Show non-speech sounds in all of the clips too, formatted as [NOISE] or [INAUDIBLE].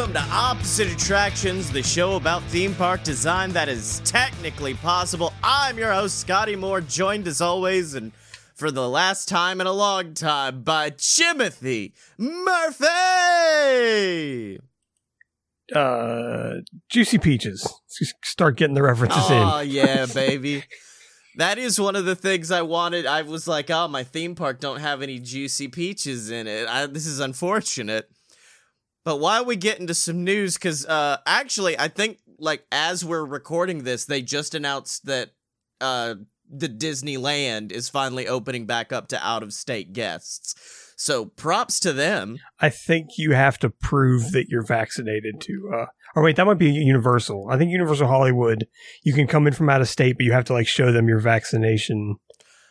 Welcome to Opposite Attractions, the show about theme park design that is technically possible. I'm your host, Scotty Moore, joined as always and for the last time in a long time by Timothy Murphy. Uh, Juicy Peaches. Let's Start getting the references Oh, in. Oh, yeah, [LAUGHS] baby. That is one of the things I wanted. I was like, oh, my theme park don't have any juicy peaches in it. I, this is unfortunate. But while we get into some news, because uh, actually, I think like as we're recording this, they just announced that uh, the Disneyland is finally opening back up to out of state guests. So props to them. I think you have to prove that you're vaccinated to. Uh, or wait, that might be Universal. I think Universal Hollywood, you can come in from out of state, but you have to like show them your vaccination.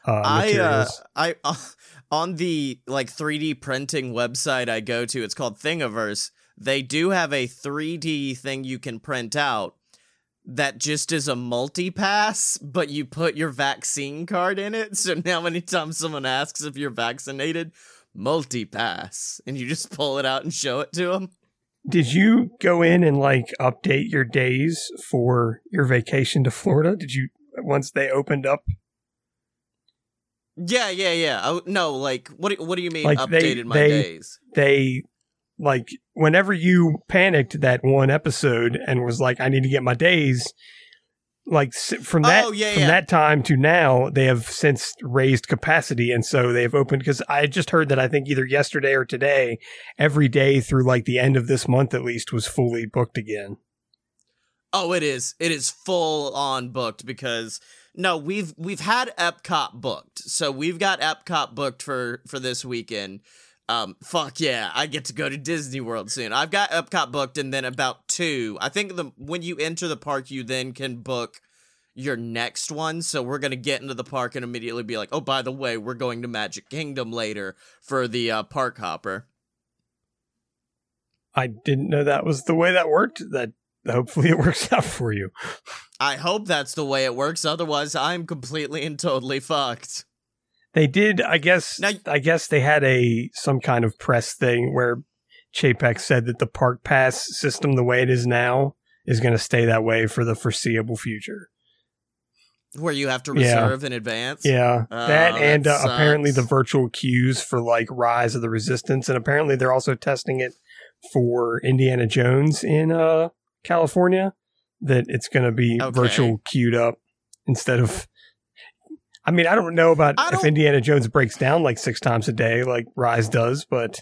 Uh, I uh. I uh, [LAUGHS] on the like 3D printing website I go to, it's called Thingiverse. They do have a 3D thing you can print out that just is a multi-pass, but you put your vaccine card in it. [LAUGHS] So now anytime someone asks if you're vaccinated, multi-pass, and you just pull it out and show it to them. Did you go in and like update your days for your vacation to Florida? Did you once they opened up? Yeah, yeah, yeah. Oh, no, like what? do- What do you mean Like, updated they- my they- days? They like whenever you panicked that one episode and was like, I need to get my days. Like from that Oh, yeah, from yeah. that time to now, they have since raised capacity, and so they've opened. Because I just heard that I think either yesterday or today, every day through like the end of this month at least was fully booked again. Oh, it is. It is full on booked because no, we've we've had Epcot booked. So we've got Epcot booked for for this weekend. Um fuck yeah, I get to go to Disney World soon. I've got Epcot booked and then about 2. I think the when you enter the park you then can book your next one. So we're to get into the park and immediately be like, "Oh, by the way, we're going to Magic Kingdom later for the uh, park hopper." I didn't know that was the way that worked. That hopefully it works [LAUGHS] out for you. I hope that's the way it works. Otherwise, I'm completely and totally fucked. They did, I guess. Now- I guess they had a some kind of press thing where Chapek said that the park pass system, the way it is now, is going to stay that way for the foreseeable future. Where you have to Yeah. reserve in advance. Yeah, Oh, that that and uh, apparently the virtual queues for like Rise of the Resistance, and apparently they're also testing it for Indiana Jones in uh California. That it's going to be Okay. virtual queued up instead of. I mean, I don't know about if don't- Indiana Jones breaks down like six times a day, like Rise does, but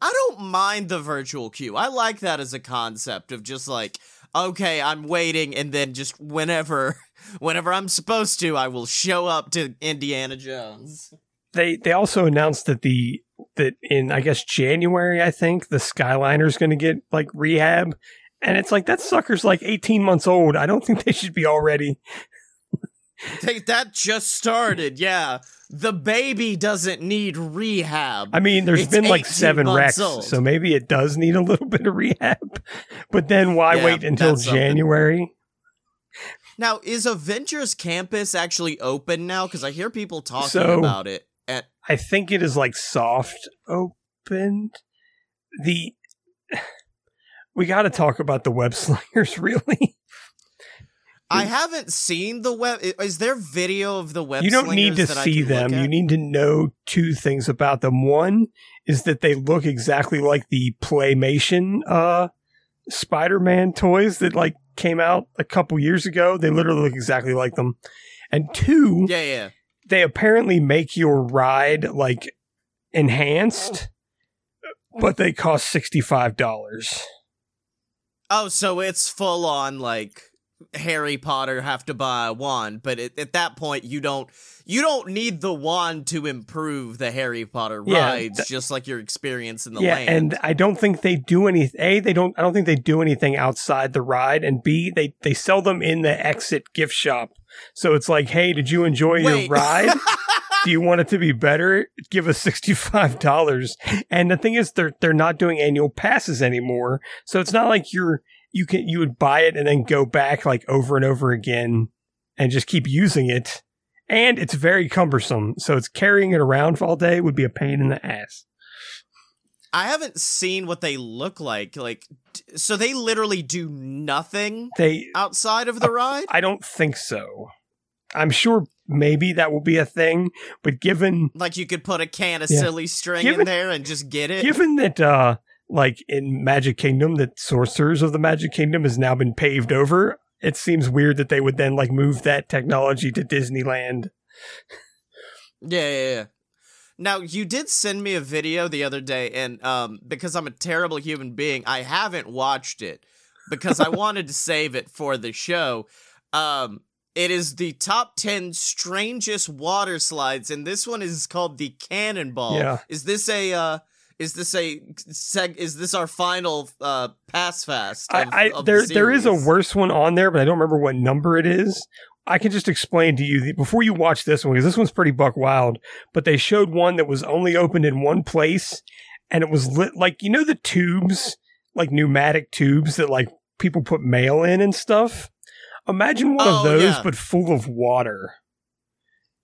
I don't mind the virtual queue. I like that as a concept of just like, okay, I'm waiting, and then just whenever, [LAUGHS] whenever I'm supposed to, I will show up to Indiana Jones. they they also announced that the that in I guess January I think the Skyliner is going to get like rehab, and it's like that sucker's like eighteen months old. I don't think they should be already that just started. Yeah, the baby doesn't need rehab. I mean, there's It's been like seven wrecks, old. so maybe it does need a little [LAUGHS] bit of rehab. But then why Yeah, wait until. January? now, is Avengers Campus actually open now? Because I hear people talking So- about it. And I think it is like soft opened. The we got to talk about the web [LAUGHS] slingers, really. I haven't seen the web. Is there video of the web? you don't need to slingers that I see them. You need to know two things about them. One is that they look exactly like the Playmation uh, Spider-Man toys that like came out a couple years ago. They literally look exactly like them. And two, Yeah, yeah. they apparently make your ride like enhanced, but they cost sixty five dollars. Oh, so it's full on like Harry Potter have to buy a wand, but at, at that point you don't you don't need the wand to improve the Harry Potter Yeah, rides, th- just like your experience in the Yeah, land. and I don't think they do any. A, they don't. I don't think they do anything outside the ride. And B, they they sell them in the exit gift shop. So it's like, hey, did you enjoy Wait. your ride? [LAUGHS] do you want it to be better? Give us sixty five dollars. And the thing is, they're they're not doing annual passes anymore. So it's not like you're you can you would buy it and then go back like over and over again and just keep using it. And it's very cumbersome. So it's carrying it around all day would be a pain in the ass. I haven't seen what they look like. Like, so they literally do nothing They outside of the ride. I don't think so. I'm sure maybe that will be a thing, but given Like, you could put a can of Yeah. silly string in there and just get it. given that uh like in Magic Kingdom that sorcerers of the Magic Kingdom has now been paved over, it seems weird that they would then like move that technology to Disneyland. Yeah, yeah, yeah. Now you did send me a video the other day, and um, because I'm a terrible human being, I haven't watched it because I [LAUGHS] wanted to save it for the show. Um, it is the top ten strangest water slides, and this one is called the Cannonball. Yeah. Is this a uh, is this a seg? Is this our final uh pass fast? Of, I, I of the there there is a worse one on there, but I don't remember what number it is. I can just explain to you the, before you watch this one because this one's pretty buck wild. But they showed one that was only opened in one place, and it was lit like you know the tubes, like pneumatic tubes that like people put mail in and stuff. Imagine one Oh, of those, yeah. but full of water.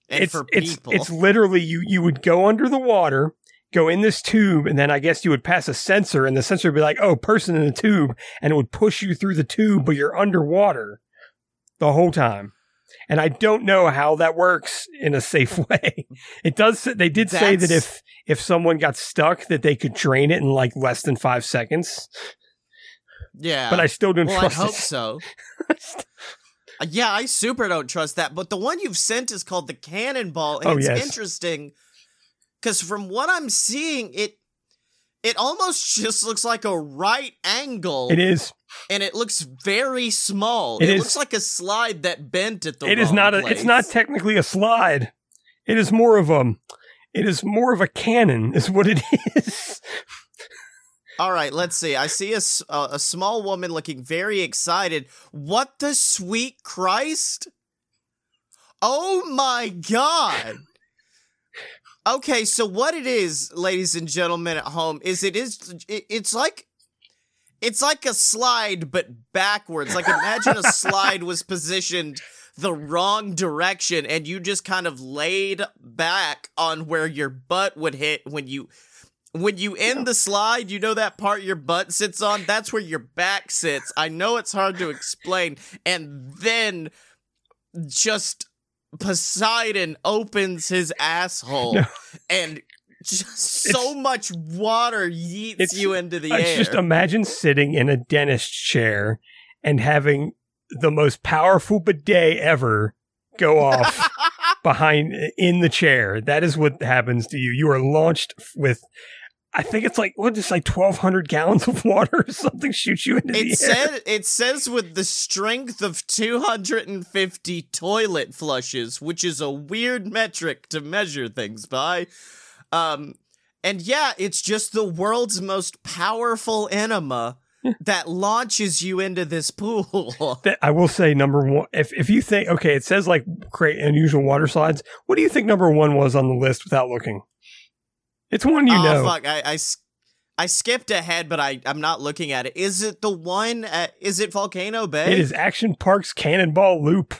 and it's for it's people. it's literally you you would go under the water, go in this tube, and then I guess you would pass a sensor, and the sensor would be like, "Oh, person in the tube," and it would push you through the tube, but you're underwater the whole time. And I don't know how that works in a safe [LAUGHS] way. It does. They did say that if if someone got stuck, that they could drain it in like less than five seconds. Yeah, But I still don't well, I hope it. so. [LAUGHS] Yeah, I super don't trust that. But the one you've sent is called the Cannonball, and Oh, it's yes. interesting because from what I'm seeing, it it almost [LAUGHS] just looks like a right angle, It is. and it looks very small. It It, looks like a slide that bent at the. It is not a. It's not technically a slide. It is more of a. It is more of a cannon, is what it [LAUGHS] is. All right, let's see. I see a a small woman looking very excited. What the sweet Christ? Oh my god. Okay, so what it is, ladies and gentlemen at home, is it is it, it's like it's like a slide but backwards. Like imagine a slide was positioned the wrong direction and you just kind of laid back on where your butt would hit when you when you end the slide, you know that part your butt sits on? That's where your back sits. I know it's hard to explain. And then just Poseidon opens his asshole No. and just [LAUGHS] so much water yeets It's- you into the It's air. just imagine sitting in a dentist chair and having the most powerful bidet ever go [LAUGHS] off behind in the chair. That is what happens to you. You are launched with. I think it's like what is like twelve hundred gallons of water or something shoots you into the It air. said it says with the strength of 250 toilet flushes, which is a weird metric to measure things by. Um and yeah, it's just the world's most powerful enema [LAUGHS] that launches you into this pool. [LAUGHS] I will say number one. If if you think okay, it says like create unusual water slides. What do you think number one was on the list without looking? It's one you oh know. fuck, I, I I skipped ahead, but I I'm not looking at it. Is it the one at is it Volcano Bay? It is Action Park's Cannonball Loop,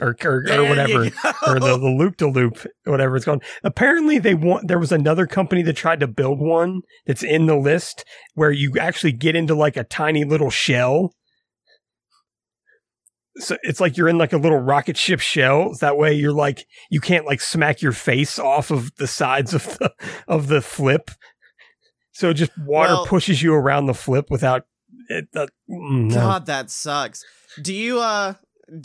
or or, or whatever, or the the loop to loop, whatever it's called. Apparently, they want there was another company that tried to build one that's in the list where you actually get into like a tiny little shell. So it's like you're in like a little rocket ship shell. That way, you're like you can't like smack your face off of the sides of the of the flip. So just water Well- pushes you around the flip without it. Uh, mm, no. God, that sucks. Do you uh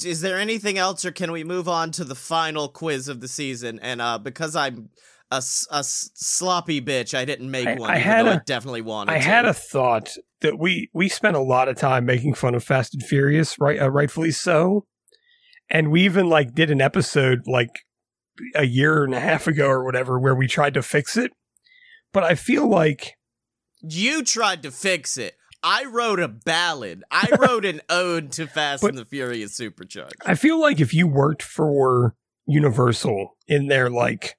is there anything else or can we move on to the final quiz of the season? And uh because I'm a, a sloppy bitch, I didn't make I- one. I had though definitely wanted I to. had a thought that we we spent a lot of time making fun of Fast and Furious, right? Uh, rightfully so, and we even like did an episode like a year and a half ago or whatever where we tried to fix it. But I feel like You tried to fix it. I wrote a ballad. I [LAUGHS] wrote an ode to Fast and the Furious Supercharged. I feel like if you worked for Universal in their like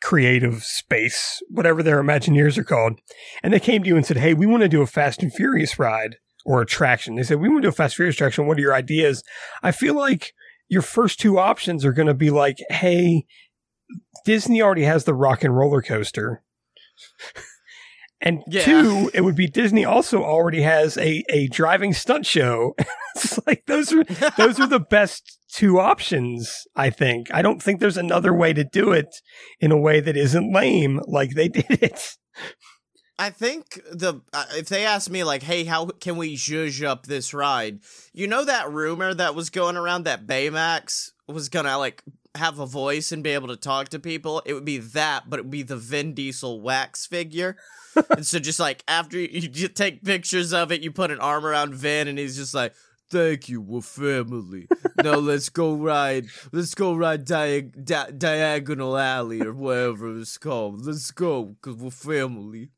creative space, whatever their Imagineers are called, and they came to you and said, "Hey, we want to do a Fast and Furious ride or attraction." They said, "We want to do a Fast and Furious attraction. What are your ideas?" I feel like your first two options are going to be like, "Hey, Disney already has the Rock and Roller Coaster." [LAUGHS] And Yeah. two, it would be Disney also already has a, a driving stunt show. [LAUGHS] it's like those are [LAUGHS] those are the best two options, I think. I don't think there's another way to do it in a way that isn't lame like they [LAUGHS] did it. I think the uh, if they ask me like, "Hey, how can we zhuzh up this ride?" You know that rumor that was going around that Baymax was gonna like have a voice and be able to talk to people. It would be that, but it would be the Vin Diesel wax figure. [LAUGHS] and so just like after you, you take pictures of it, you put an arm around Vin, and he's just like. Thank you, we're family. now let's go ride. Let's go ride dia- di- diagonal alley or whatever it's called. Let's go, cause we're family.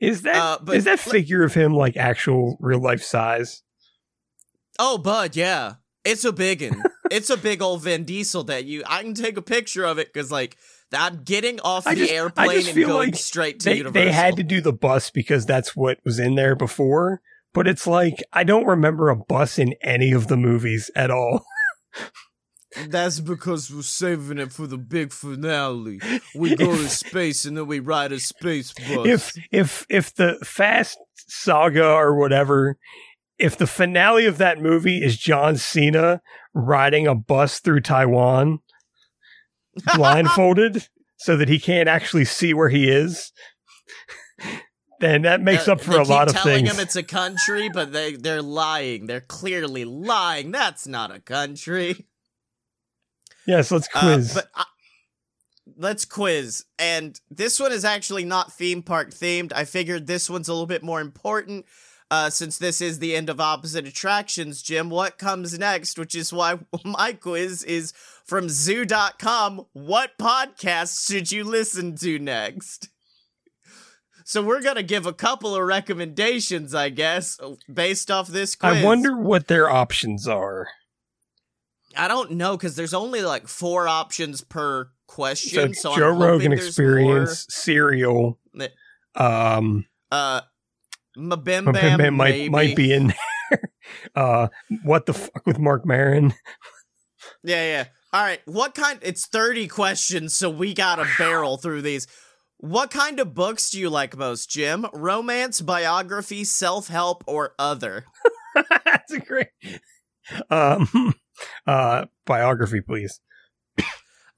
Is that Uh, but is that figure of him like actual real life size? Oh, bud, yeah. It's a biggin. it's a big old Vin Diesel that you. I can take a picture of it because, like, I'm getting off I the just- airplane and going like straight to They Universal. they had to do the bus because that's what was in there before. But it's like I don't remember a bus in any of the movies at all. [LAUGHS] That's because we're saving it for the big finale. We go to space and then we ride a space bus. if if if the fast saga or whatever if the finale of that movie is john cena riding a bus through taiwan [LAUGHS] blindfolded so that he can't actually see where he is then that makes Uh, up for a lot of telling things him it's a country, but they they're lying. They're clearly lying. That's not a country. yes let's Uh, quiz but I, let's quiz. And this one is actually not theme park themed. I figured this one's a little bit more important. Uh, since this is the end of opposite attractions, Jim, what comes next? Which is why [LAUGHS] my quiz is from zoo.com. What podcast should you listen to next? So we're gonna give a couple of recommendations, I guess, based off this quiz. i wonder what their options are I don't know because there's only like four options per question. so, So, I'm joe rogan experience serial um uh, Mabim Bam Bam, might maybe. might be in there. [LAUGHS] Uh, what the fuck with Marc Maron? Yeah, yeah. All right. What kind? It's 30 questions, so we gotta barrel through these. What kind of books do you like most, Jim? Romance, biography, self help, or other? [LAUGHS] That's a great um [LAUGHS] uh biography, please.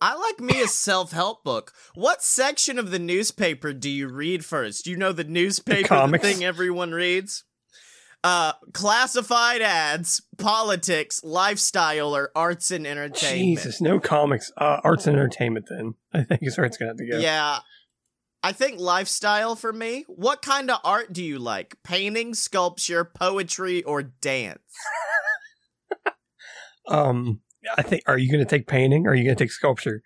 I like me a self help book. What section of the newspaper do you read first? Do you know the newspaper, the, comics. thing everyone reads? Uh, classified ads, politics, lifestyle, or arts and entertainment. Jesus, no comics. Uh, arts and entertainment. Then I think is where it's gonna have to go. Yeah. I think lifestyle for me. What kind of art do you like? Painting, sculpture, poetry, or dance? [LAUGHS] Um, I think. Are you gonna take painting? or Are you gonna take sculpture?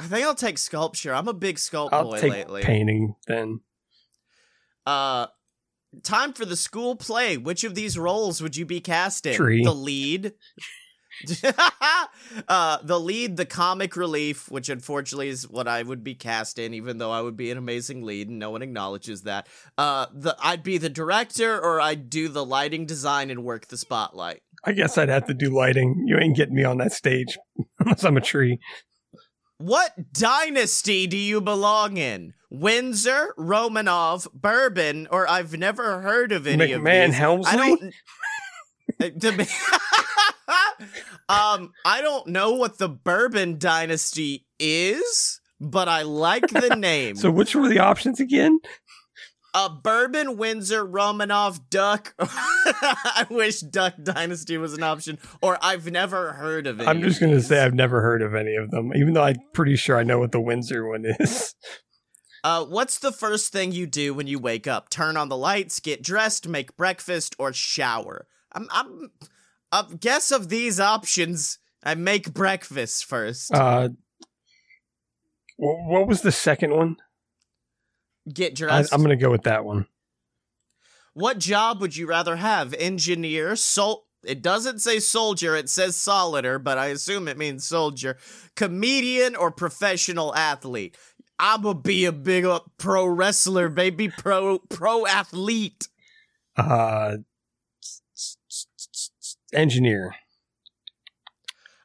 I think I'll take sculpture. I'm a big sculpt I'll boy take lately. painting then. Uh time for the school play. Which of these roles would you be casting? Tree. The lead. [LAUGHS] uh the lead, the comic relief, which unfortunately is what I would be cast in, even though I would be an amazing lead and no one acknowledges that. Uh the I'd be the director or I'd do the lighting design and work the spotlight. I guess I'd have to do lighting. You ain't getting me on that stage [LAUGHS] unless I'm a tree. What dynasty do you belong in? Windsor, Romanov, Bourbon, or I've never heard of any of McMahon these. Helmsley. I don't. [LAUGHS] To [LAUGHS] um, I don't know what the Bourbon dynasty is, but I like the [LAUGHS] name. So which were the options again? A Bourbon, Windsor, Romanov, Duck. [LAUGHS] I wish Duck Dynasty was an option, or I've never heard of it. I'm just gonna say I've never heard of any of them, even though I'm pretty sure I know what the Windsor one is. Uh, what's the first thing you do when you wake up? Turn on the lights, get dressed, make breakfast, or shower? I'm, I'm, a guess of these options. I make breakfast first. Uh, what was the second one? get I, dressed. I'm gonna go with that one. what job would you rather have? Engineer, sol. It doesn't say soldier. It says solider, but I assume it means soldier. Comedian or professional athlete? I'ma be a big uh, pro wrestler, baby. Pro pro athlete. Uh, engineer.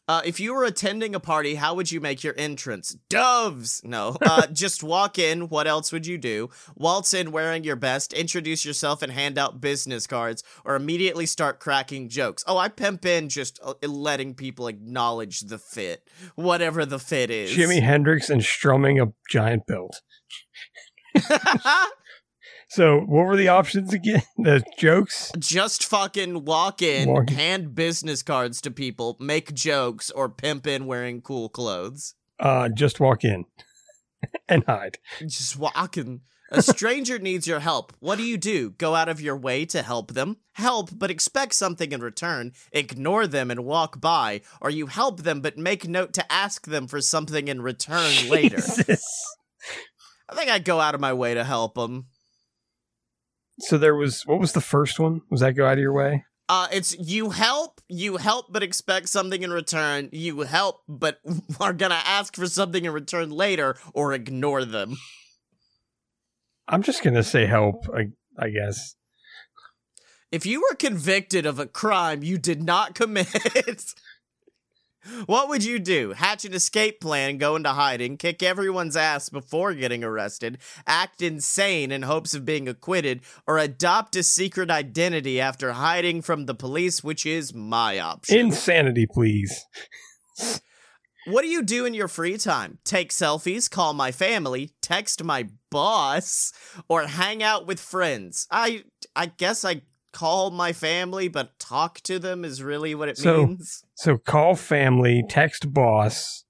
Uh, if you were attending a party, how would you make your entrance? Doves! No. Uh, [LAUGHS] just walk in. What else would you do? Waltz in wearing your best, introduce yourself, and hand out business cards, or immediately start cracking jokes. Oh, I pimp in just uh, letting people acknowledge the fit, whatever the fit is. Jimi Hendrix and strumming a giant belt. [LAUGHS] So, what were the options again? [LAUGHS] The jokes? Just fucking walk in, Walk- hand business cards to people, make jokes, or pimp in wearing cool clothes. Uh, just walk in [LAUGHS] and hide. Just walking. A stranger needs your help. What do you do? Go out of your way to help them? Help, but expect something in return. Ignore them and walk by. Or you help them, but make note to ask them for something in return later. [LAUGHS] I think I'd go out of my way to help them. So there was what was the first one? Was that go out of your way? Uh, it's you help, you help, but expect something in return. You help, but [LAUGHS] are gonna ask for something in return later, or ignore them. [LAUGHS] I'm just gonna say help. I I guess. If you were convicted of a crime you did not commit, [LAUGHS] what would you do? Hatch an escape plan, go into hiding, kick everyone's ass before getting arrested, act insane in hopes of being acquitted, or adopt a secret identity after hiding from the police, which is my option. Insanity, please. What do you do in your free time? Take selfies, call my family, text my boss, or hang out with friends? I I guess I call my family, but talk to them is really what it So- means. So call family, text boss,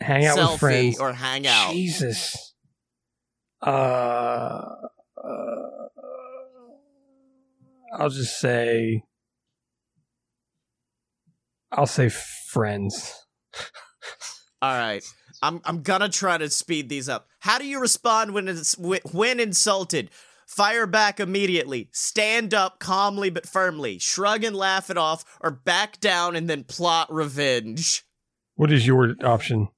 hang out Selfie with friends. or hang out. Jesus. Uh, uh, I'll just say. I'll say friends. All right. I'm I'm gonna try to speed these up. How do you respond when it's when insulted? Fire back immediately. Stand up calmly but firmly. Shrug and laugh it off, or back down and then plot revenge. What is your option?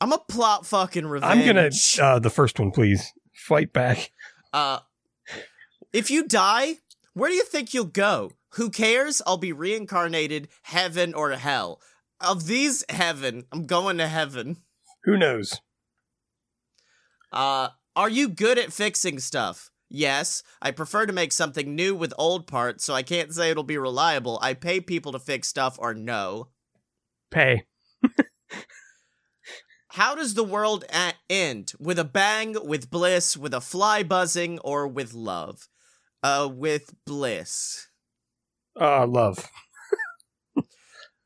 I'm a plot fucking revenge. I'm gonna uh, the first one, please. Fight back. Uh, if you die, where do you think you'll go? Who cares? I'll be reincarnated, heaven or hell. Of these, heaven. I'm going to heaven. Who knows? Uh, are you good at fixing stuff? Yes, I prefer to make something new with old parts, so I can't say it'll be reliable. I pay people to fix stuff or no. Pay. [LAUGHS] How does the world a- end? With a bang, with bliss, with a fly buzzing, or with love? Uh, with bliss. Uh, love.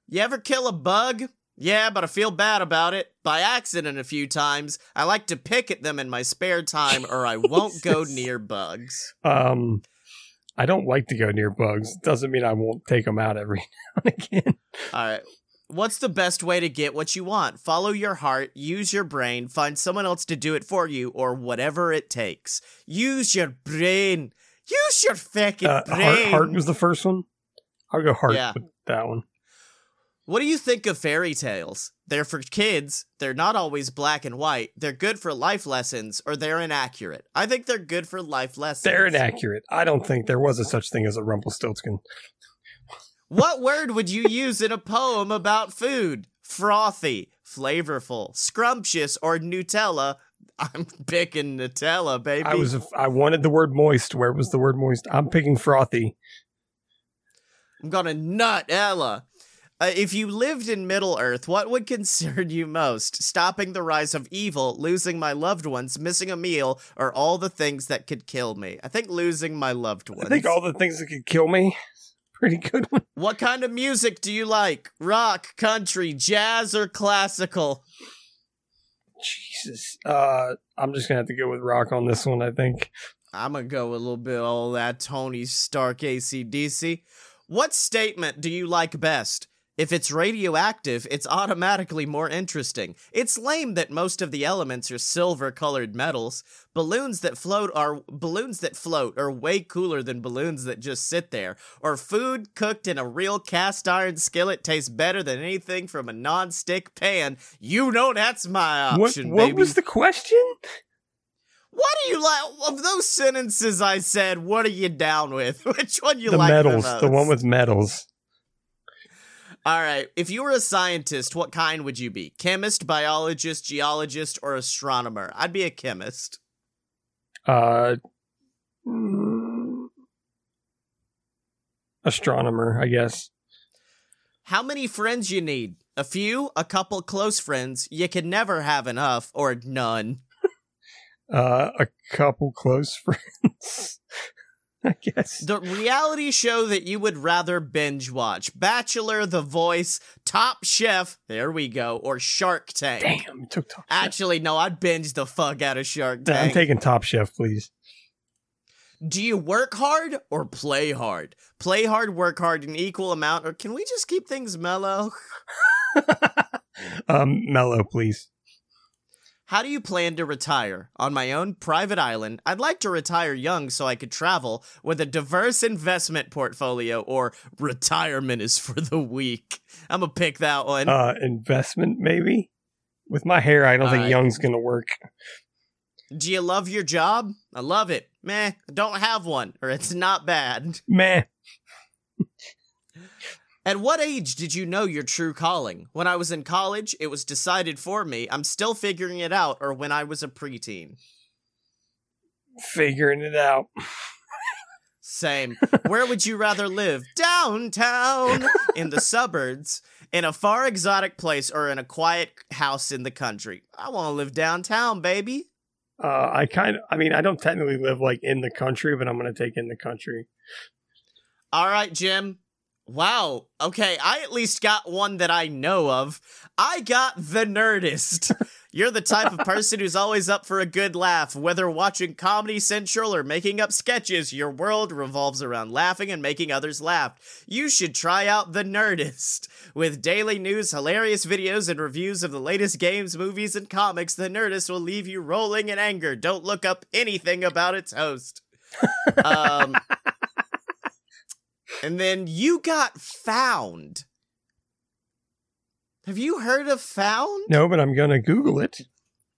You ever kill a bug? Yeah, but I feel bad about it. By accident a few times. I like to pick at them in my spare time, or I won't go [LAUGHS] near bugs. Um, I don't like to go near bugs. Doesn't mean I won't take them out every [LAUGHS] now and again. All right. What's the best way to get what you want? Follow your heart, use your brain, find someone else to do it for you, or whatever it takes. Use your brain. Use your fucking Uh, brain. heart, heart was the first one. I'll go heart Yeah. with that one. What do you think of fairy tales? They're for kids. They're not always black and white. They're good for life lessons, or they're inaccurate. I think they're good for life lessons. They're inaccurate. I don't think there was a such thing as a Rumpelstiltskin. What word would you use in a poem about food? Frothy, flavorful, scrumptious, or Nutella? I'm picking Nutella, baby. I was I wanted the word moist. Where was the word moist? I'm picking frothy. I'm gonna nut Ella. Uh, if you lived in Middle Earth, what would [LAUGHS] concern you most? Stopping the rise of evil, losing my loved ones, missing a meal, or all the things that could kill me? I think losing my loved ones. I think all the things that could kill me. Pretty good one. What kind of music do you like? Rock, country, jazz, or classical? Jesus. Uh, I'm just gonna have to go with rock on this one. I think. I'm gonna go a little bit all that Tony Stark ACDC. What statement do you like best? If it's radioactive, it's automatically more interesting. It's lame that most of the elements are silver colored metals. Balloons that float are balloons that float are way cooler than balloons that just sit there. Or food cooked in a real cast iron skillet tastes better than anything from a non-stick pan. You know that's my What option, What baby. was the question? What do you like of those sentences I said? What are you down with? [LAUGHS] Which one you the like medals. the most? The one with medals. All right. If you were a scientist, what kind would you be? Chemist, biologist, geologist, or astronomer? I'd be a chemist. Uh, mm, astronomer, I guess. How many friends you need? A few, a couple close friends. You can never have enough, or none. Uh, a couple close [LAUGHS] friends. [LAUGHS] I guess. The reality show that you would rather binge watch Bachelor, The Voice, Top Chef, there we go, or Shark Tank. Damn, took Top Chef. Actually, no, I'd binge the fuck out of Shark Tank. I'm taking Top Chef, please. Do you work hard or play hard? Play hard, work hard in equal amount, or can we just keep things mellow? [LAUGHS] um, mellow, please. How do you plan to retire? On my own private island, I'd like to retire young so I could travel with a diverse investment portfolio or retirement is for the weak. I'm gonna pick that one. Uh, investment, maybe? With my hair, I don't think young's gonna work. do you love your job? I love it. Meh, I don't have one, or it's not bad. Meh. At what age did you know your true calling? When I was in college, it was decided for me. I'm still figuring it out, or when I was a preteen. Figuring it out. Same. [LAUGHS] Where would you rather live? Downtown, in the suburbs, in a far exotic place, or in a quiet house in the country? I want to live downtown, baby. Uh, I kind of, I mean, I don't technically live like in the country, but I'm gonna take in the country. All right, Jim. Wow. Okay, I at least got one that I know of. I got the Nerdist. [LAUGHS] You're the type of person who's always up for a good laugh. Whether watching Comedy Central or making up sketches, your world revolves around laughing and making others laugh. You should try out The Nerdist. With daily news, hilarious videos, and reviews of the latest games, movies, and comics, The Nerdist will leave you rolling in anger. Don't look up anything about its host. [LAUGHS] um, and then you got found. Have you heard of found? No, but I'm gonna Google it.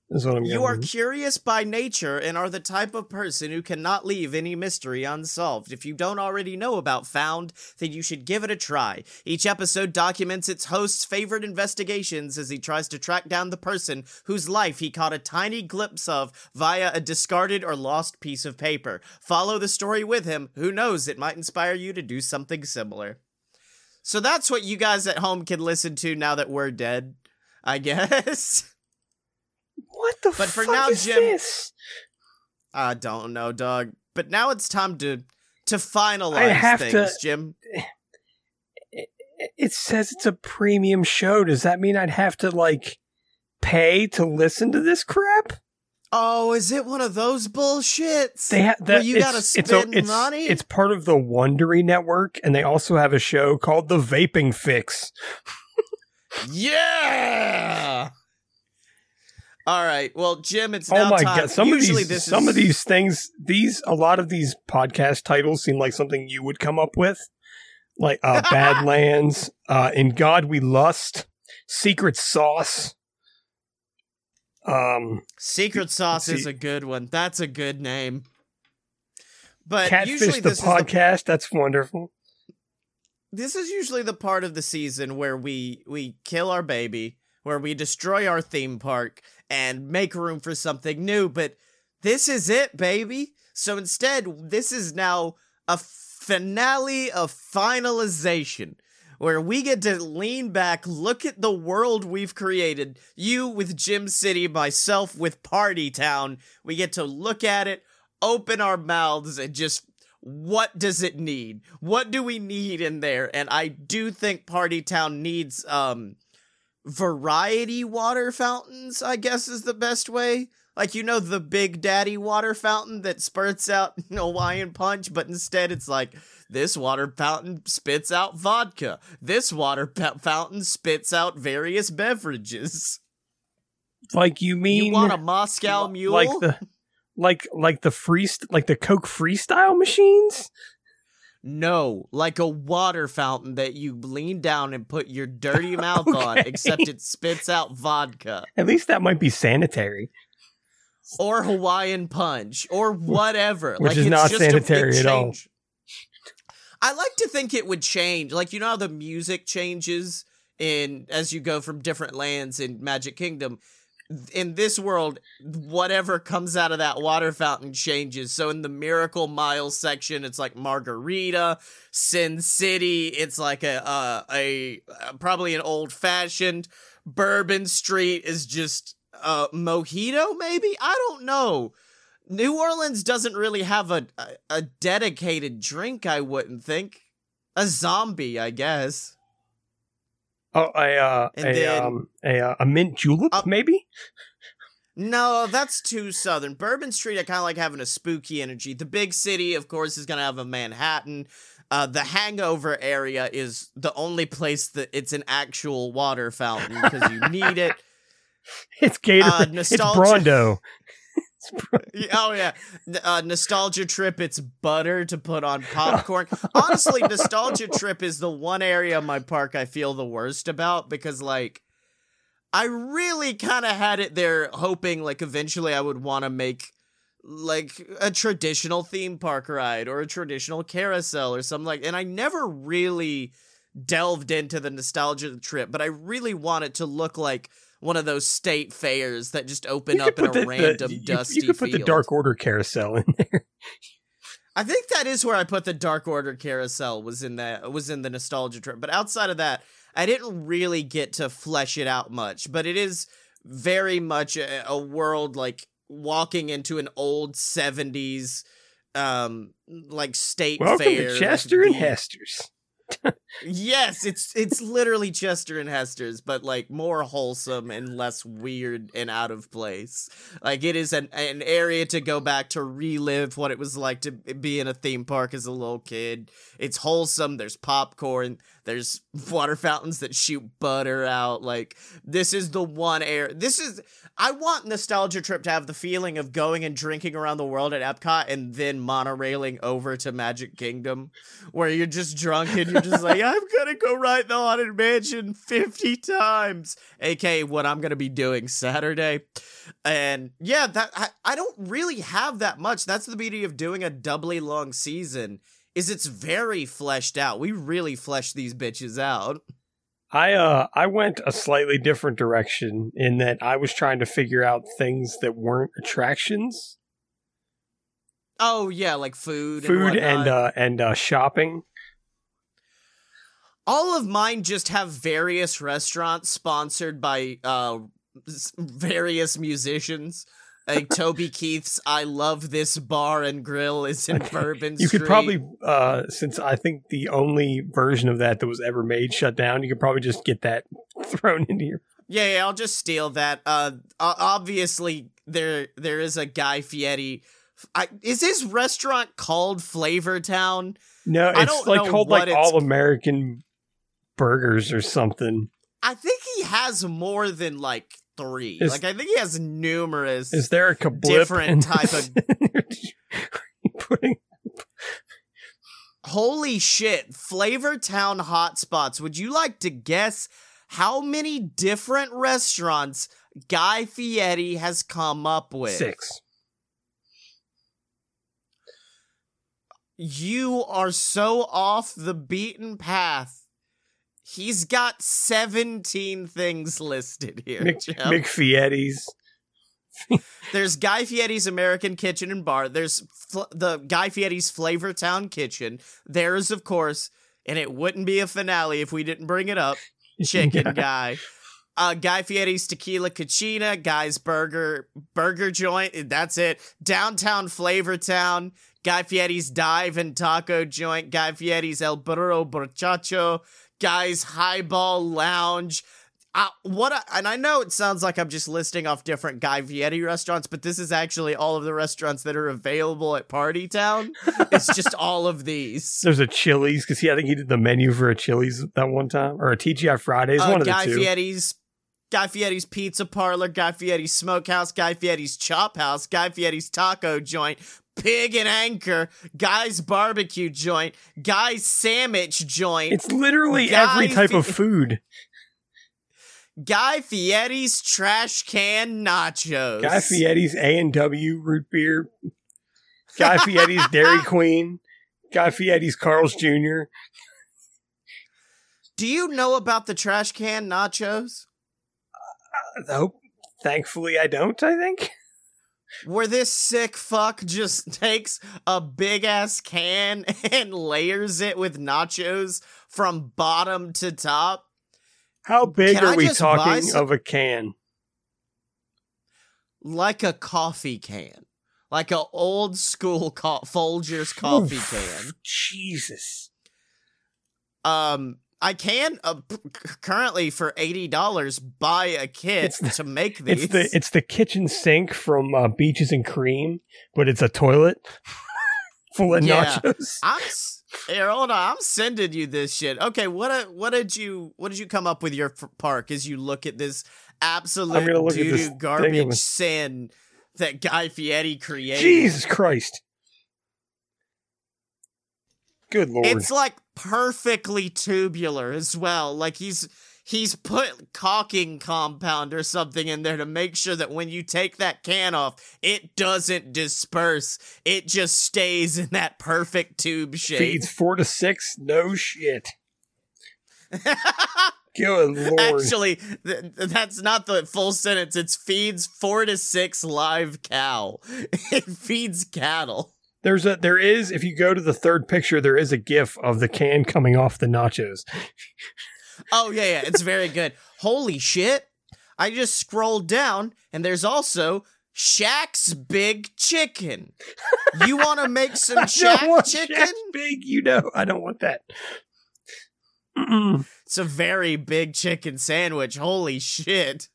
Is what I'm You are curious by nature and are the type of person who cannot leave any mystery unsolved. If you don't already know about Found, then you should give it a try. Each episode documents its host's favorite investigations as he tries to track down the person whose life he caught a tiny glimpse of via a discarded or lost piece of paper. Follow the story with him. Who knows, it might inspire you to do something similar. So that's what you guys at home can listen to now that we're dead, I [LAUGHS] guess. What the But for fuck now, is Jim- this? I don't know, dog. But now it's time to to finalize I have things, to- Jim. It says it's a premium show. Does that mean I'd have to like pay to listen to this crap? Oh, is it one of those bullshits? They that. you it's, gotta it's, a- spend it's, money? It's part of the Wondery network, and they also have a show called The Vaping Fix. yeah. All right. Well, Jim, it's Oh my time. god! Some Usually of these, some is, of these things, these a lot of these podcast titles seem like something you would come up with, like uh, [LAUGHS] Badlands, uh, In God We Lust, Secret Sauce. Um, Secret Sauce is a good one. That's a good name. But Catfish usually the this is the podcast. That's wonderful. this is usually the part of the season where we we kill our baby, where we destroy our theme park and make room for something new, but this is it, baby. So instead, this is now a finale of finalization where we get to lean back, look at the world we've created. You with Gym City, myself with Party Town. We get to look at it, open our mouths, and just what does it need? What do we need in there? And I do think Party Town needs um variety water fountains, I guess is the best way. Like you know the Big Daddy water fountain that spurts out [LAUGHS] Hawaiian punch, but instead it's like this water fountain spits out vodka. This water [LAUGHS] pa- fountain spits out various beverages. Like you mean you want a Moscow mule? like the like like the free like the Coke freestyle machines? No, like a water fountain that you lean down and put your dirty [LAUGHS] mouth on, except it spits out vodka. At least that might be sanitary. Or Hawaiian punch, or whatever. Which like, is it's not just a- sanitary at all. I like to think it would change. Like you know how the music changes in as you go from different lands in Magic Kingdom. In this world, whatever comes out of that water fountain changes. So in the Miracle Mile section, it's like Margarita. Sin City, it's like a a uh, probably an old fashioned. Bourbon Street is just uh mojito. Maybe I don't know. New Orleans doesn't really have a, a, a dedicated drink, I wouldn't think. A zombie, I guess. Oh, a uh, And a then- um, a uh, a mint julep, Uh, maybe. No, that's too southern. Bourbon Street, I kind of like having a spooky energy. The big city, of course, is going to have a Manhattan. Uh, the Hangover area is the only place that it's an actual water fountain because you need it. [LAUGHS] It's Gator. uh, it's nostalgia- Brawndo. [LAUGHS] [LAUGHS] Oh yeah, uh, nostalgia trip. It's butter to put on [LAUGHS] popcorn. Honestly, nostalgia trip is the one area of my park I feel the worst about because like I really kind of had it there, hoping like eventually I would want to make like a traditional theme park ride or a traditional carousel or something like. And I never really delved into the nostalgia trip, but I really want it to look like one of those state fairs that just open You up in a the- random the, you- dusty You, could put the. Dark Order carousel in there. [LAUGHS] I think that is where I put the Dark Order carousel was in that was in the nostalgia trip. But outside of that, I didn't really get to flesh it out much. But it is very much a, a world like walking into an old 70s um like state Welcome fair. to like Chester and Hester's. Yes, it's it's literally Chester and Hester's, but like more wholesome and less weird and out of place. Like it is an an area to go back to relive what it was like to be in a theme park as a little kid. It's wholesome. There's popcorn. There's water fountains that shoot butter out. Like this is the one air. This is I want nostalgia trip to have the feeling of going and drinking around the world at Epcot and then monorailing over to Magic Kingdom where you're just drunk and you're just like, I'm gonna go ride the Haunted Mansion 50 times, aka what I'm gonna be doing Saturday. And yeah, that I, I don't really have that much. That's the beauty of doing a doubly long season, is it's very fleshed out. We really flesh these bitches out. I uh I went a slightly different direction in that I was trying to figure out things that weren't attractions, Oh yeah, like food, food and, and uh and uh shopping. All of mine just have various restaurants sponsored by uh various musicians. Like [LAUGHS] Toby Keith's "I Love This Bar and Grill" is in. Bourbon You Street. could probably uh since I think the only version of that that was ever made shut down, you could probably just get that [LAUGHS] thrown into your Yeah, yeah, I'll just steal that. Uh, obviously there there is a Guy Fieri. I, is his restaurant called Flavor Town? No, I it's like called like all American burgers or something. I think he has more than like three. Is- like I think he has numerous. Is there a Different type this? [LAUGHS] putting Holy shit! Flavor Town hotspots. Would you like to guess how many different restaurants Guy Fieri has come up with? six. You are so off the beaten path. He's got 17 things listed here. Mc. McFietti's. [LAUGHS] There's Guy Fieri's American Kitchen and Bar. There's fl- the Guy Fieri's Flavor Town Kitchen. There's, of course, and it wouldn't be a finale if we didn't bring it up, [LAUGHS] Chicken Yeah. Guy. Uh, Guy Fieri's Tequila Cucina, Guy's Burger Burger Joint. That's it. Downtown Flavor Town. Guy Fieri's Dive and Taco Joint. Guy Fieri's El Burro Borchacho. Guy's Highball Lounge. Uh, what I, and I know it sounds like I'm just listing off different Guy Fieri restaurants, but this is actually all of the restaurants that are available at Party Town. it's just [LAUGHS] all of these. There's a Chili's because he I think he did the menu for a Chili's that one time or a TGI Fridays. Uh, one of Guy the two. Fieri's Guy Fieri's Pizza Parlor, Guy Fieri's Smokehouse, Guy Fieri's Chop House, Guy Fieri's Taco Joint, Pig and Anchor, Guy's Barbecue Joint, Guy's Sandwich Joint, It's literally Guy every type of food. Guy Fieri's Trash Can Nachos. Guy Fieri's A and W root beer. Guy Fieri's Dairy [LAUGHS] Queen. Guy Fieri's Carl's Jr. Do you know about the trash can nachos? Uh, thankfully, I don't. I think. Where this sick fuck just [LAUGHS] takes a big ass can [LAUGHS] and layers it with nachos from bottom to top. How big Can are I we talking some- of a can? Like a coffee can like a old school co- Folgers coffee can. Jesus. Um, I can uh, currently for eighty dollars buy a kit the, to make these. It's the it's the kitchen sink from uh, Beaches and Cream, but it's a toilet [LAUGHS] full of yeah. nachos. I'm, here, hold on. I'm sending you this shit. Okay, what what did you what did you come up with your f- park as you look at this absolute doo garbage sin that Guy Fieri created. Jesus Christ. Good lord. It's like perfectly tubular as well. Like he's he's put caulking compound or something in there to make sure that when you take that can off, it doesn't disperse. It just stays in that perfect tube shape. Feeds four to six? No shit. [LAUGHS] Good lord. Actually, th- that's not the full sentence. It feeds four to six live cow. [LAUGHS] it feeds cattle. There's a there is if you go to the third picture, there is a GIF of the can coming off the nachos. oh yeah, yeah, it's very good. Holy shit! I just scrolled down, and there's also Shaq's Big Chicken. You [LAUGHS] want to make some Shaq chicken? Shaq's big, you know, I don't want that. Mm-mm. It's a very big chicken sandwich. Holy shit.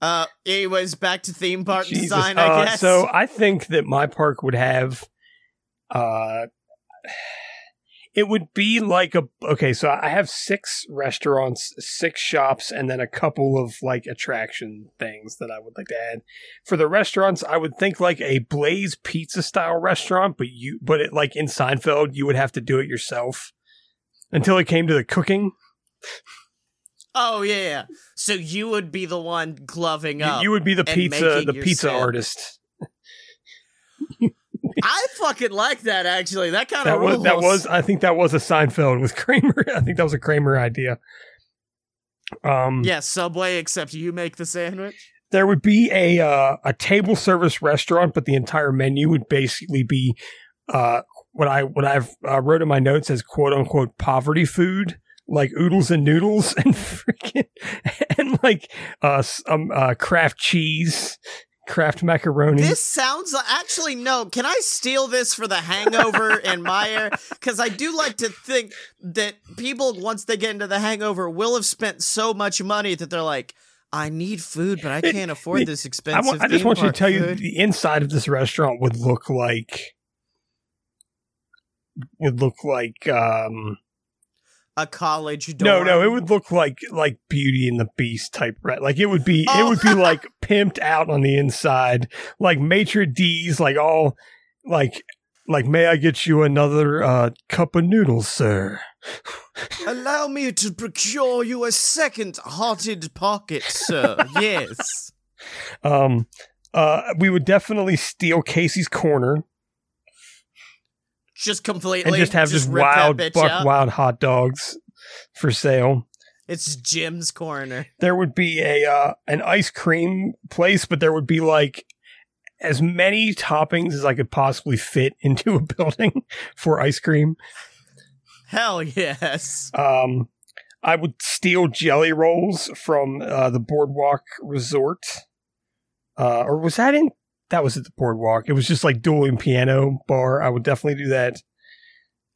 Uh, anyways, back to theme park Jesus. design, I uh, guess. So I think that my park would have, uh, it would be like a okay. So I have six restaurants, six shops, and then a couple of like attraction things that I would like to add. For the restaurants, I would think like a Blaze Pizza style restaurant, but you, but it like in Seinfeld, you would have to do it yourself until it came to the cooking. Oh yeah, yeah. So you would be the one gloving up. You would be the pizza, the pizza artist. I fucking like that. Actually, that kind of was that was. I think that was a Seinfeld with [LAUGHS] Kramer. I think that was a Kramer idea. Um, yeah, Subway. Except you make the sandwich. There would be a uh, a table service restaurant, but the entire menu would basically be uh, what I what I've uh, wrote in my notes as quote unquote poverty food, like oodles and noodles [LAUGHS] and freaking and like uh um uh Kraft cheese, Kraft macaroni. This sounds like, actually no. Can I steal this for the Hangover and Meyer? [LAUGHS] Because I do like to think that people once they get into the Hangover will have spent so much money that they're like. I need food, but I can't afford this expensive. I, I just want you to tell food. you the inside of this restaurant would look like would look like um a college dorm. No, no, it would look like like Beauty and the Beast type right. Like it would be oh. it would be [LAUGHS] like pimped out on the inside, like maitre d's, like all like like may I get you another uh, cup of noodles, sir? [LAUGHS] Allow me to procure you a second hearted pocket, sir. [LAUGHS] yes. Um uh we would definitely steal Casey's corner just completely and just have just, just wild buck wild hot dogs for sale. It's Jim's corner. There would be a uh, an ice cream place, but there would be like as many toppings as I could possibly fit [LAUGHS] into a building for ice cream. Hell yes. Um, I would steal Jellyrolls from uh, the Boardwalk Resort. Uh, or was that in that was at the boardwalk. It was just like dueling piano bar. I would definitely do that.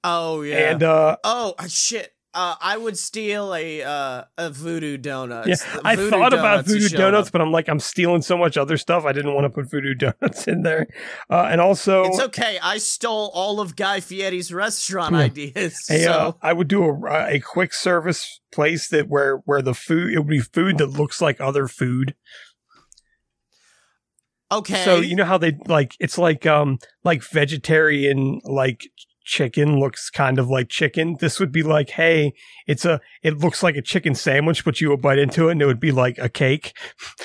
Oh yeah. And uh oh uh, shit. Uh, I would steal a uh, a voodoo donuts. Yeah, I thought about voodoo donuts, up. but I'm like, I'm stealing so much other stuff. I didn't want to put voodoo [LAUGHS] donuts in there. Uh, and also, it's okay. I stole all of Guy Fieri's restaurant yeah. ideas. So. uh, I would do a, a quick service place that where where the food it would be food that looks like other food. Okay. So you know how they like it's like um like vegetarian like chicken looks kind of like chicken. This would be like, hey, it's a it looks like a chicken sandwich, but you would bite into it and it would be like a cake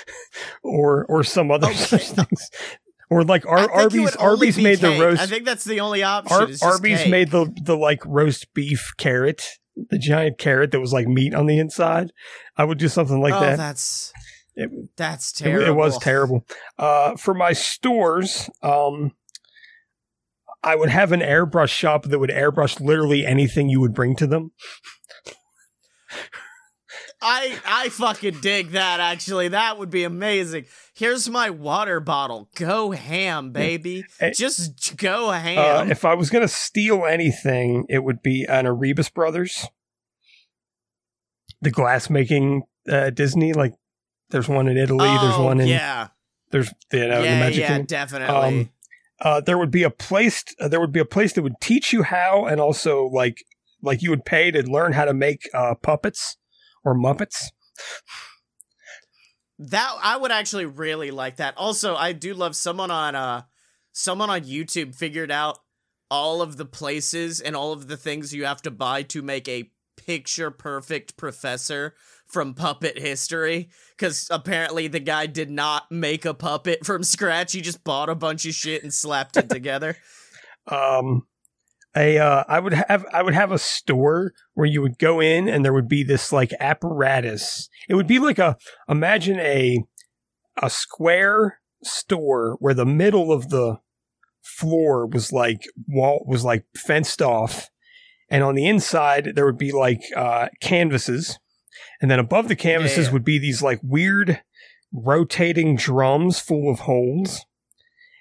[LAUGHS] or or some other okay. such things. Or like Ar- Arby's Arby's made the roast I think that's the only option. Ar- Arby's cake. made the the like roast beef carrot, the giant carrot that was like meat on the inside. I would do something like oh, that. that's It- that's terrible. it was terrible. Uh, for my stores, um, I would have an airbrush shop that would airbrush literally anything you would bring to them. I I fucking dig that. Actually, that would be amazing. Here's my water bottle. Go ham, baby. Eh, Just go Uh, ham. if I was going to steal anything, it would be an Arribas Brothers, the glass making uh, Disney. Like, there's one in Italy. there's one in yeah, there's you know, the Magic yeah, Kingdom. definitely. Um, uh, there would be a place. Uh, there would be a place that would teach you how, and also like like you would pay to learn how to make uh, puppets or Muppets. That I would actually really like that. Also, I do love someone on uh someone on YouTube figured out all of the places and all of the things you have to buy to make a picture perfect professor from puppet history cuz apparently the guy did not make a puppet from scratch. He just bought a bunch of shit and slapped it together. [LAUGHS] Um, a uh, I would have I would have a store where you would go in and there would be this like apparatus. It would be like a imagine a a square store where the middle of the floor was like wall was like fenced off and on the inside there would be like uh canvases and then above the canvases yeah. would be these like weird rotating drums full of holes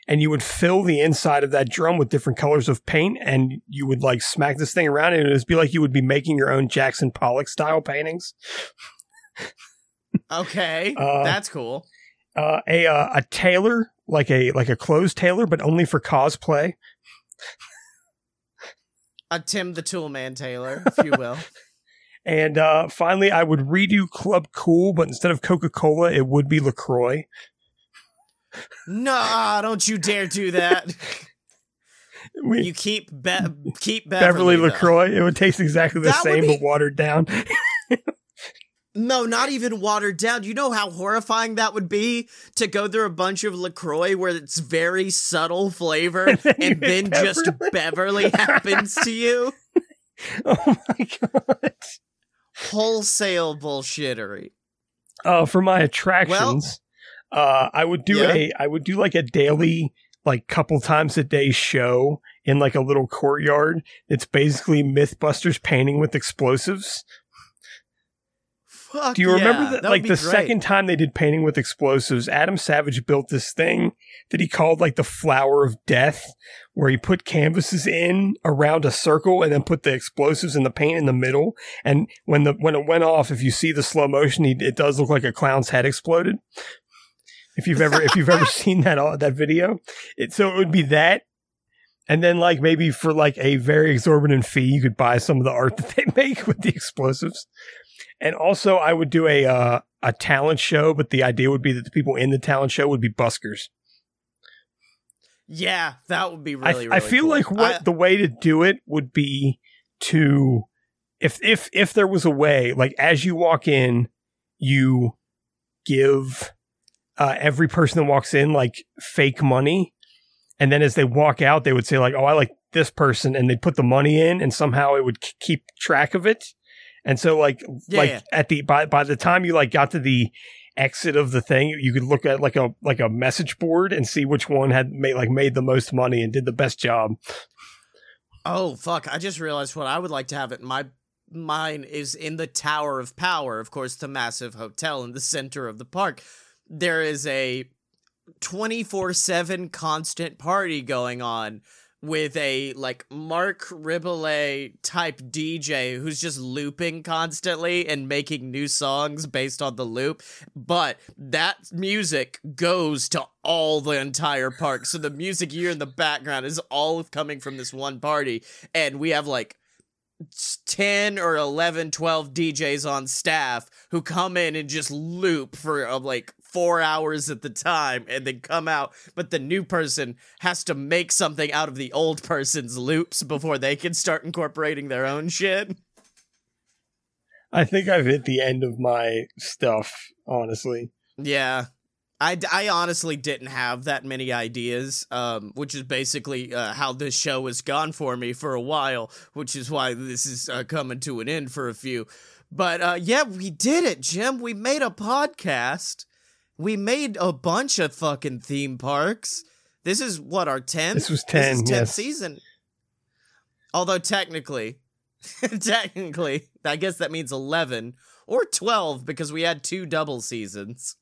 and you would fill the inside of that drum with different colors of paint and you would like smack this thing around and it would be like you would be making your own Jackson Pollock style paintings. Okay. [LAUGHS] Uh, that's cool. Uh, a uh, a tailor like a like a clothes tailor but only for cosplay. A Tim the Toolman Taylor, if you will. [LAUGHS] And uh, finally, I would redo Club Cool, but instead of Coca Cola, it would be Lacroix. nah, don't you dare do that. [LAUGHS] We- You keep Be- keep Beverly, Beverly, though. Lacroix. It would taste exactly the That same, be- but watered down. [LAUGHS] No, not even watered down. You know how horrifying that would be to go through a bunch of LaCroix where it's very subtle flavor [LAUGHS] And then and then hit just Beverly. Beverly [LAUGHS] happens to you? oh my god! Wholesale bullshittery. Uh, for my attractions, uh, I would do Yeah. a I would do like a daily, like couple times a day show in like a little courtyard. It's basically MythBusters painting with explosives. Fuck Do you remember yeah, that? that like the great. second time they did painting with explosives, Adam Savage built this thing that he called like the flower of death, where he put canvases in around a circle and then put the explosives and the paint in the middle. And when the when it went off, if you see the slow motion, he, it does look like a clown's head exploded. If you've ever if you've ever [LAUGHS] seen that uh, that video, it so it would be that. And then, like maybe for like a very exorbitant fee, you could buy some of the art that they make with the explosives. And also, I would do a uh, a talent show, but the idea would be that the people in the talent show would be buskers. Yeah, that would be I, really, I feel cool. like what I- the way to do it would be to if if if there was a way, like as you walk in, you give uh, every person that walks in like fake money, and then as they walk out, they would say like, "Oh, I like this person," and they put the money in, and somehow it would k- keep track of it. And so, like, Yeah, like yeah. at the by by the time you like got to the exit of the thing, you could look at like a like a message board and see which one had made like made the most money and did the best job. Oh fuck! I just realized what I would like to have it. My mine is in the Tower of Power, of course, the massive hotel in the center of the park. There is a twenty four seven constant party going on with a like Marc Rebillet type DJ who's just looping constantly and making new songs based on the loop. But that music goes to all the entire park. So the music you hear in the background is all coming from this one party. And we have like 10 or 11, 12 DJs on staff who come in and just loop for uh, like four hours at the time and then come out. But the new person has to make something out of the old person's loops before they can start incorporating their own shit. I think I've hit the end of my stuff, honestly. Yeah. I, I honestly didn't have that many ideas, um, which is basically uh, how this show has gone for me for a while, which is why this is uh, coming to an end for a few. But uh, yeah, we did it, Jim. We made a podcast. We made a bunch of fucking theme parks. This is what our 10th? This was 10, This is 10th yes. season. Although technically, [LAUGHS] technically, I guess that means 11 or 12 because we had two double seasons.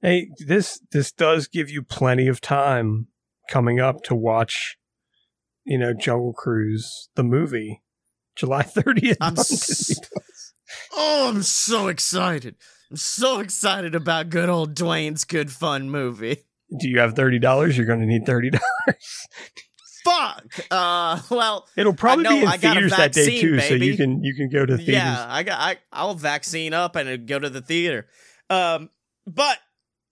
Hey, this this does give you plenty of time coming up to watch, you know, Jungle Cruise the movie, July [LAUGHS] 30th. I'm s-. Oh, I'm so excited. I'm so excited about good old Dwayne's good fun movie. Do you have thirty dollars? You're going to need thirty dollars. Fuck. Uh well, It'll probably know, be in I theaters that day vaccine, too, so you can you can go to theaters. yeah, I got I I'll vaccine up and go to the theater. Um but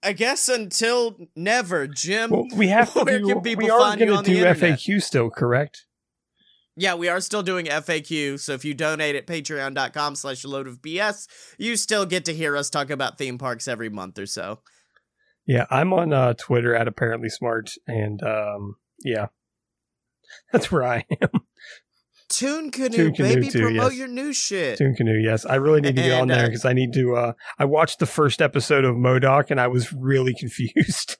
I guess until never, Jim. Well, we have [LAUGHS] to Where do. can people we are find you on to the do internet? FAQ still, correct? Yeah, we are still doing FAQ, so if you donate at patreon.com slash load of BS, you still get to hear us talk about theme parks every month or so. Yeah, I'm on uh, Twitter at apparently smart, and um, yeah, [LAUGHS] that's where I am. Toon Canoe, Toon Canoe baby, too, promote yes. your new shit. Toon Canoe, yes, I really need to get on And, there uh, because I need to. Uh, I watched the first episode of M.O.D.O.K., and I was really [LAUGHS] confused.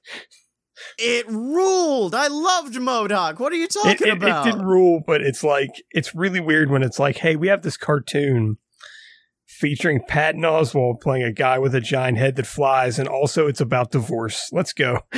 It ruled. I loved Modoc. What are you it, talking it, about? it did rule, but it's like it's really weird when it's like, hey, we have this cartoon featuring Patton Oswalt playing a guy with a giant head that flies, and also it's about divorce. Let's go. [LAUGHS]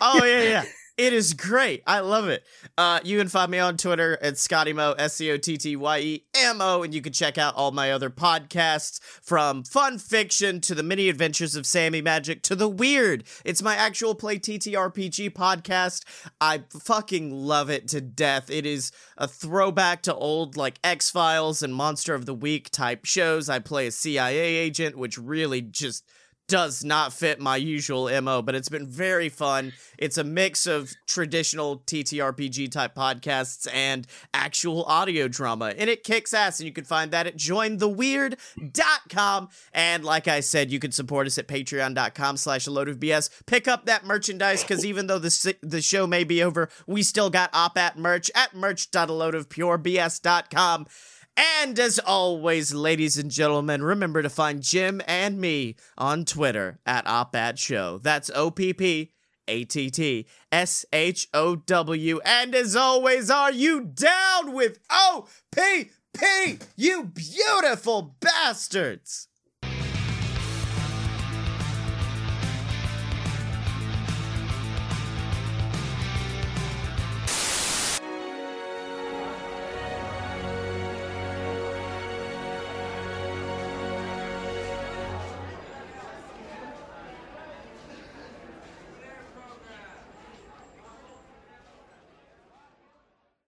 oh yeah, yeah. It is great. I love it. Uh, you can find me on Twitter at Scotty ScottyMo, S C O T T Y E M O, and you can check out all my other podcasts from fun fiction to the mini adventures of Sammy Magic to the weird. It's my actual play TTRPG podcast. I fucking love it to death. It is a throwback to old like X Files and Monster of the Week type shows. I play a CIA agent, which really just does not fit my usual MO, but it's been very fun. It's a mix of traditional TTRPG type podcasts and actual audio drama, and it kicks ass. And you can find that at jointheweird.com. And like I said, you can support us at patreon.com slash a load of BS. Pick up that merchandise because even though the, the show may be over, we still got op at merch at merch.aloadofpurebs.com. And as always, ladies and gentlemen, remember to find Jim and me on Twitter at OpAtShow. That's O P P A T T S H O W. And as always, are you down with O P P, you beautiful bastards?